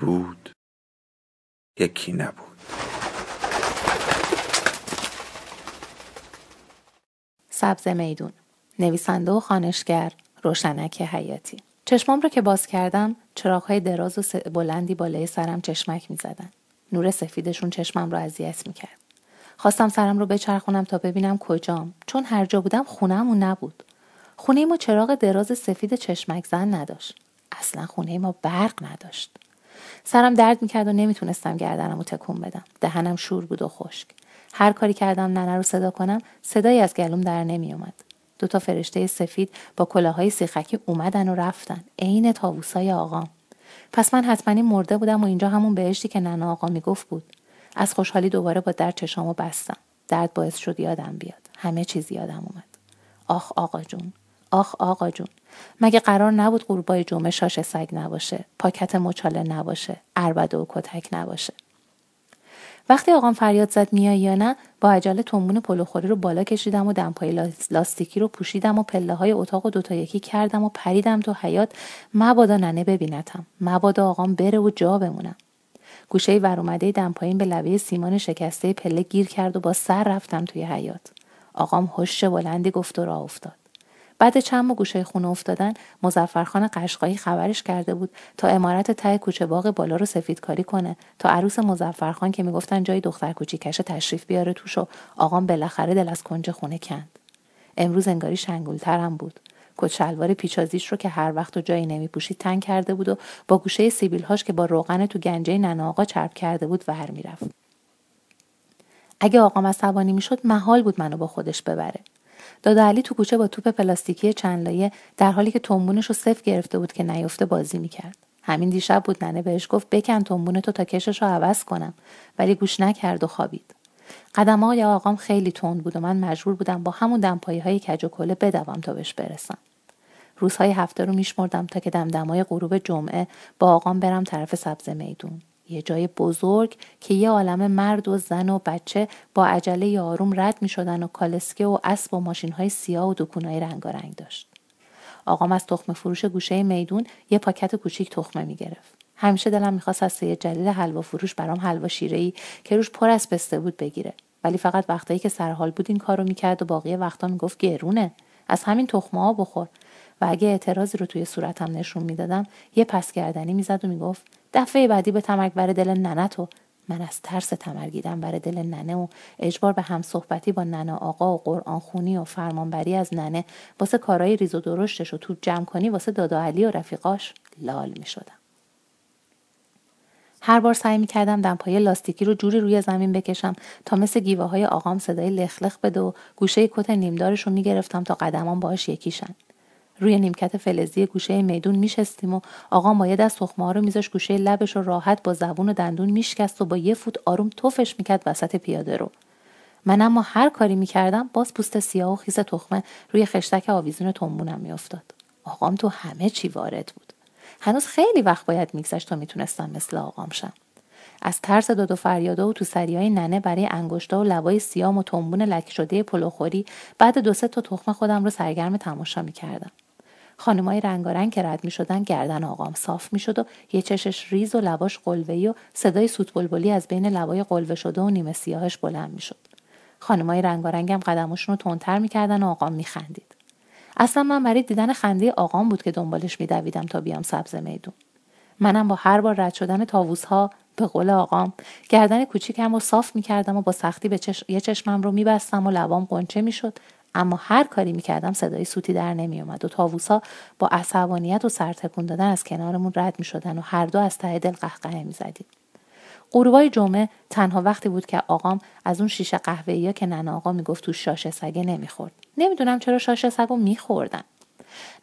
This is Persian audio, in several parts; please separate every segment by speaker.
Speaker 1: بود یکی نبود
Speaker 2: سبز میدون نویسنده و خانشگر روشنک حیاتی چشمام رو که باز کردم چراغهای دراز و بلندی بالای سرم چشمک می زدن. نور سفیدشون چشمم رو اذیت می کرد. خواستم سرم رو بچرخونم تا ببینم کجام چون هر جا بودم خونهمون نبود. خونه ما چراغ دراز سفید چشمک زن نداشت. اصلا خونه ما برق نداشت. سرم درد می‌کرد و نمی‌تونستم گردنم رو تکون بدم. دهنم شور بود و خشک. هر کاری کردم ننه رو صدا کنم صدایی از گلوم در نمیومد دو تا فرشته سفید با کلاهای سیخکی اومدن و رفتن. عین تاووسای آقام. پس من حتما مرده بودم و اینجا همون بهشتی که ننه آقا می‌گفت بود. از خوشحالی دوباره با درد چشامو بستم. درد باعث شد یادم بیاد. همه چیز یادم اومد. آخ آقا جون. آخ آقا جون. مگه قرار نبود قربای جمعه شاش سگ نباشه پاکت مچاله نباشه اربده و کتک نباشه؟ وقتی آقام فریاد زد میای یا نه با عجله تنبون پلوخوری رو بالا کشیدم و دمپای لاستیکی رو پوشیدم و پله های اتاق و دوتا یکی کردم و پریدم تو حیات مبادا ننه ببینتم. مبادا آقام بره و جا بمونم. گوشه ور اومده دمپایین به لبه سیمان شکسته پله گیر کرد و با سر رفتم توی حیات آقام هش بلندی گفت و راه افتاد. بعد چند ما گوشه خونه افتادن مزفرخان قشقایی خبرش کرده بود تا امارت ته کوچه باغ بالا رو سفید کاری کنه تا عروس مزفرخان که می‌گفتن جای دختر کوچیکش تشریف بیاره توش و آقام بالاخره دل از کنج خونه کند. امروز انگاری شنگولترم بود. کت شلوار پیچازیش رو که هر وقت و جایی نمیپوشید تنگ کرده بود و با گوشه سیبیلهاش که با روغن تو گنجه ننه آقا چرب کرده بود ور می‌رفت. اگه آقام عصبانی می‌شد محال بود منو با خودش ببره. دادا علی تو کوچه با توپ پلاستیکی چند لایه در حالی که تنبونش رو صفر گرفته بود که نیفته بازی می‌کرد. همین دیشب بود ننه بهش گفت بکن تنبون تو تا کشش رو عوض کنم ولی گوش نکرد و خوابید. قدم های آقام خیلی تند بود و من مجبور بودم با همون دمپایی های کج و کله بدوم تا بهش برسم. روزهای هفته رو میشمردم تا که دمدمای غروب جمعه با آقام برم طرف سبز میدون. یه جای بزرگ که یه عالم مرد و زن و بچه با عجله آروم رد می شدن و کالسکه و اسب و ماشین های سیاه و دکونای رنگارنگ داشت. آقام از تخم فروش گوشه میدون یه پاکت کوچیک تخمه می گرفت. همیشه دلم می‌خواست از سید جلیل حلوا فروش برام حلوا شیره که روش پر از پسته بود بگیره ولی فقط وقتایی که سرحال بود این کارو می‌کرد و باقی وقتا می‌گفت گرونه از همین تخمه ها بخور و اگه اعتراضی رو توی صورتم نشون می‌دادم یه پس گردنی می‌زد و می‌گفت دفعه بعدی به تمرگ بر دل ننه تو من از ترس تمرگیدن بر دل ننه و اجبار به هم صحبتی با ننه آقا و قرآن خونی و فرمانبری از ننه واسه کارهای ریز و درشتش و تو جمع کنی واسه دادا علی و رفیقاش لال می شدم. هر بار سعی می کردم دمپای لاستیکی رو جوری روی زمین بکشم تا مثل گیوه های آقام صدای لخلخ بده و گوشه کت نیمدارش رو می گرفتم تا قدمان باش یکیشن. روی نیمکت فلزی گوشه میدون میشستیم و آقا با یه دست تخمه رو میذاش گوشه لبش رو راحت با زبون و دندون میشکست و با یه فوت آروم توفش می‌کرد وسط پیاده رو. من اما هر کاری می‌کردم باز پوست سیاه و خیس تخمه روی خشتک آویزون تنبونم میافتاد. آقام تو همه چی وارد بود. هنوز خیلی وقت باید میگذشت تا می‌تونستم مثل آقام شم. از ترس داد و فریاده و تو سریای ننه برای انگشتا و لبای سیام و تنبون لک شده پلوخوری بعد دو سه تا تخمه خودم رو سرگرم تماشا می‌کردم. خانمای رنگارنگ که رد می شدن گردن آقام صاف می شد و یه چشش ریز و لباش قلوه‌ای و صدای سوت بلبلی از بین لبای قلوه شده و نیمه سیاهش بلند می شد. خانمای رنگارنگم قدمشون رو تندتر می‌کردن و آقام میخندید. اصلا من برای دیدن خنده آقام بود که دنبالش میدویدم تا بیام سبز میدون. منم با هر بار رد شدن تاووس ها به قول آقام گردن کوچیکم رو صاف می‌کردم و با سختی به یه چشمم رو میبستم و لبام قنچه می‌شد اما هر کاری می‌کردم صدای سوتی در نمیومد و تاووسا با عصبانیت و سرتکون دادن از کنارمون رد می‌شدن و هر دو از ته دل قهقهه می‌زدیم. غروبای جمعه تنها وقتی بود که آقام از اون شیشه قهوه‌ای که ننه آقا می‌گفت تو شاشه سگه نمی‌خورد. نمی‌دونم چرا شاشه سگو میخوردن.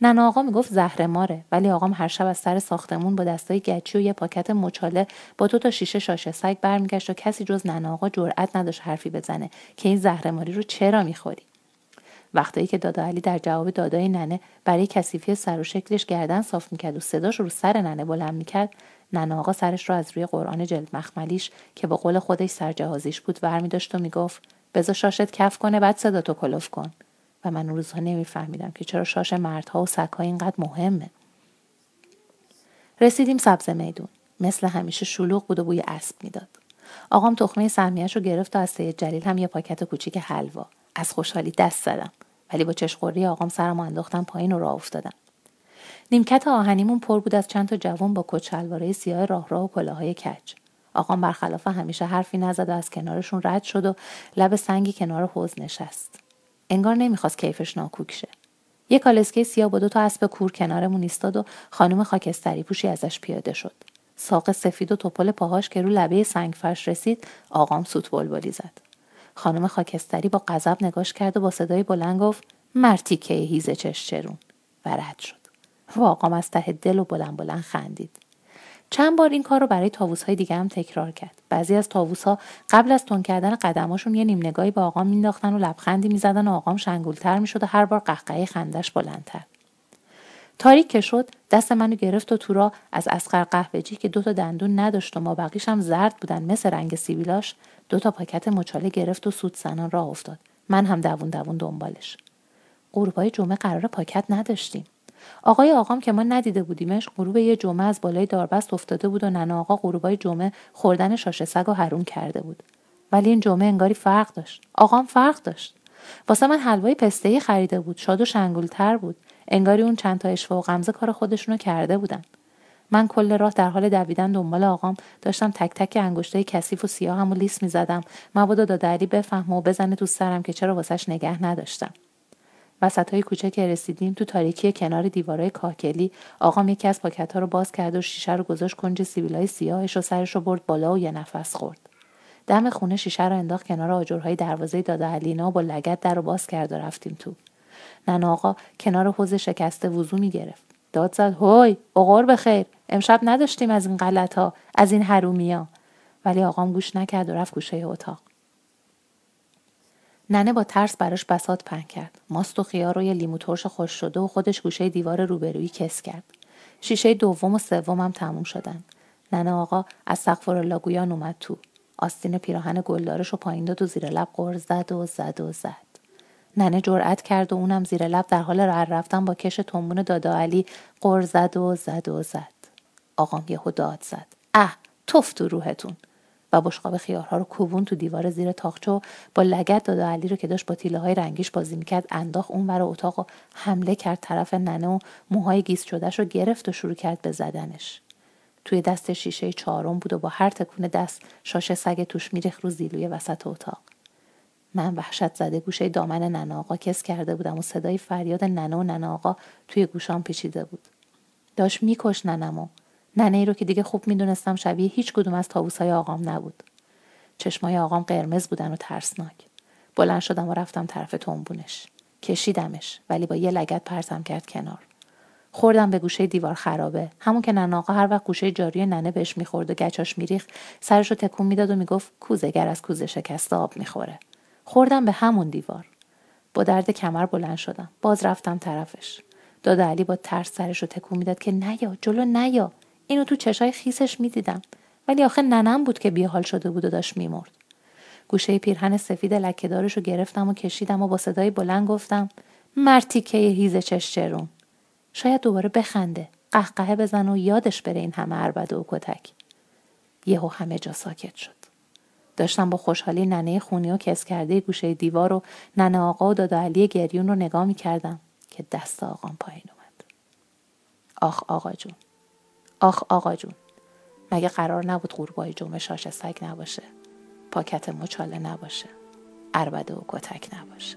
Speaker 2: ننا آقا می‌گفت زهر ماره ولی آقام هر شب از سر ساختمون با دستای گچی و یه پاکت مچاله با دو تا شیشه شاشه سگ برمیگشت و کسی جز ننا آقا جرأت نداشت حرفی بزنه که این زهر ماری رو چرا می‌خوری. وقتایی که دادا علی در جواب دادای ننه برای کثیفی سر و شکلش گردن صاف می‌کرد و صداش رو سر ننه بلند می‌کرد ننه آقا سرش رو از روی قرآن جلد مخملیش که با قول خودش سرجهازیش بود ور داشت و می‌گفت بذار شاشت کف کنه بعد صدا تو کلوف کن. و من اون روزها نمیفهمیدم که چرا شاش مردها و سگها اینقدر مهمه. رسیدیم سبز میدون. مثل همیشه شلوغ بود و بوی اسب می‌داد. آقام تخمه سهمیهش رو گرفت و از سید جلیل هم یه پاکت کوچیک حلوا. از خوشحالی دست زدم. ولی با چشقوری آقام سرم انداختم پایین و راه افتادم نیمکت آهنیمون پر بود از چند تا جوان با کچلواره سیاه راه راه و کلاهای کج. آقام برخلاف همیشه حرفی نزد و از کنارشون رد شد و لب سنگی کنار حوز نشست. انگار نمی‌خواست کیفش ناکوک شه. یه کالسکه سیاه با دو تا اسب کور کنارمون ایستاد و خانم خاکستری پوشی ازش پیاده شد. ساق سفید و توپل پاهاش که رو لبه سنگ فرش رسید آقام سوت بلبلی زد. خانم خاکستری با غضب نگاش کرد و با صدای بلند گفت مرتیکه هیزه چشچرون. و رد شد. و آقام از ته دل و بلند بلند خندید. چند بار این کار رو برای تاووس های دیگه هم تکرار کرد. بعضی از تاووس ها قبل از تون کردن قدماشون یه نیم نگاهی به آقام مینداختن و لبخندی می‌زدن و آقام شنگولتر می‌شد و هر بار قهقهه خندش بلندتر. تاریک که شد دست منو گرفت و تو را از اسقر قهوه‌جی که دو تا دندون نداشت و ما بقیش هم زرد بودن مثل رنگ سیبیلاش دو تا پاکت مچاله گرفت و سود سنان راه افتاد. من هم دوون دوون دنبالش. غروبای جمعه قرار پاکت نداشتیم. آقای آقام که ما ندیده بودیمش غروب یه جمعه از بالای داربست افتاده بود و ننا آقا غروبای جمعه خوردن شاشه سگ و حروم کرده بود. ولی این جمعه انگاری فرق داشت. آقام فرق داشت. واسه من حلوای پسته خریده بود. شاد و شنگولتر بود. انگاری اون چند تا اشوا و غمزه کار خودشونو کرده بودن. من کل راه در حال دویدن دنبال آقام داشتم تک تک انگشتای کثیف و سیاهم و لیس می‌زدم. مبادا دادا علی بفهمه و بزنه تو سرم که چرا واسش نگه نداشتم. وسط های کوچه که رسیدیم تو تاریکی کنار دیوارای کاکلی آقام یکی از پاکت ها رو باز کرد و شیشه رو گذاشت کنج سیبیلای سیاهش و سرش رو برد بالا و یه نفس خورد. دم خونه شیشه رو انداخت کنار آجرهای دروازه دادا علینا با لگت در رو باز کرد و رفتیم تو. نن آقا کنار حوز شکسته وضو می‌گرفت. داد زد هوی اغور بخیر امشب نداشتیم از این غلط ها از این حرومیا. ولی آقام گوش نکرد و رفت گوشه اتاق. ننه با ترس براش بسات پهن کرد. ماست و خیار و لیمو ترش خوش شده و خودش گوشه دیوار روبرویی کس کرد. شیشه دوم و سوم هم تموم شدن. ننه آقا از سقف لاگویان اومد تو. آستین پیراهن گلدارش و پایین داد و زیر لب قرض زد و زد و زد. ننه جرأت کرد و اونم زیر لب در حال رر رفتن با کش تنبون دادا علی قر زد و زد و زد. آقام یهو داد زد. اه توف تو روحتون. و بشقاب خیارها رو کوبون تو دیوار زیر تاخچه با لگت دادا علی رو که داشت با تیله های رنگیش بازی می‌کرد انداخ اون ور اتاق و حمله کرد طرف ننه و موهای گیس شدهش رو گرفت و شروع کرد به زدنش. توی دست شیشه چهارم بود و با هر تکون دست شاشه سگ توش میریخ رو زیلوی وسط اتاق. من وحشت زده گوشه دامن ننا آقا. کس کرده بودم و صدای فریاد ننه و ننا آقا توی گوشام پیچیده بود. داشت میکش ننمو. ننه ای رو که دیگه خوب می‌دونستم شبیه هیچ کدوم از های آقام نبود. چشمای آقام قرمز بودن و ترسناک. بلند شدم و رفتم طرف تنبونش. کشیدمش ولی با یه لگت پرتم کرد کنار. خوردم به گوشه دیوار خرابه. همون که ننه آقا هر وقت گوشه جاری ننه بهش می‌خورد و گچاش میریخت سرش رو تکون می‌داد و می‌گفت کوزهگر از کوزه شکسته آب می‌خوره. خوردم به همون دیوار. با درد کمر بلند شدم. باز رفتم طرفش. دادا علی با ترس سرش رو تکون می‌داد که نیا جلو نیا. اینو تو چشای خیسش می‌دیدم. ولی آخه ننم بود که بیحال شده بود و داشت میمرد. گوشه پیرهن سفید لکهدارش رو گرفتم و کشیدم و با صدای بلند گفتم مرتیکه هیز چشچرون شاید دوباره بخنده قهقهه بزن و یادش بره این همه عربده و کتک. یهو همه جا ساکت شد. داشتم با خوشحالی ننه خونی و کس کرده گوشه دیوار و ننه آقا و دادا علی گریون رو نگاه می کردم که دست آقام پایین اومد. آخ آقا جون. آخ آقا جون. مگه قرار نبود قوربای جمعه شاش سگ نباشه؟ پاکت مچاله نباشه. اربده و کتک نباشه.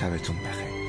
Speaker 1: 下的重的很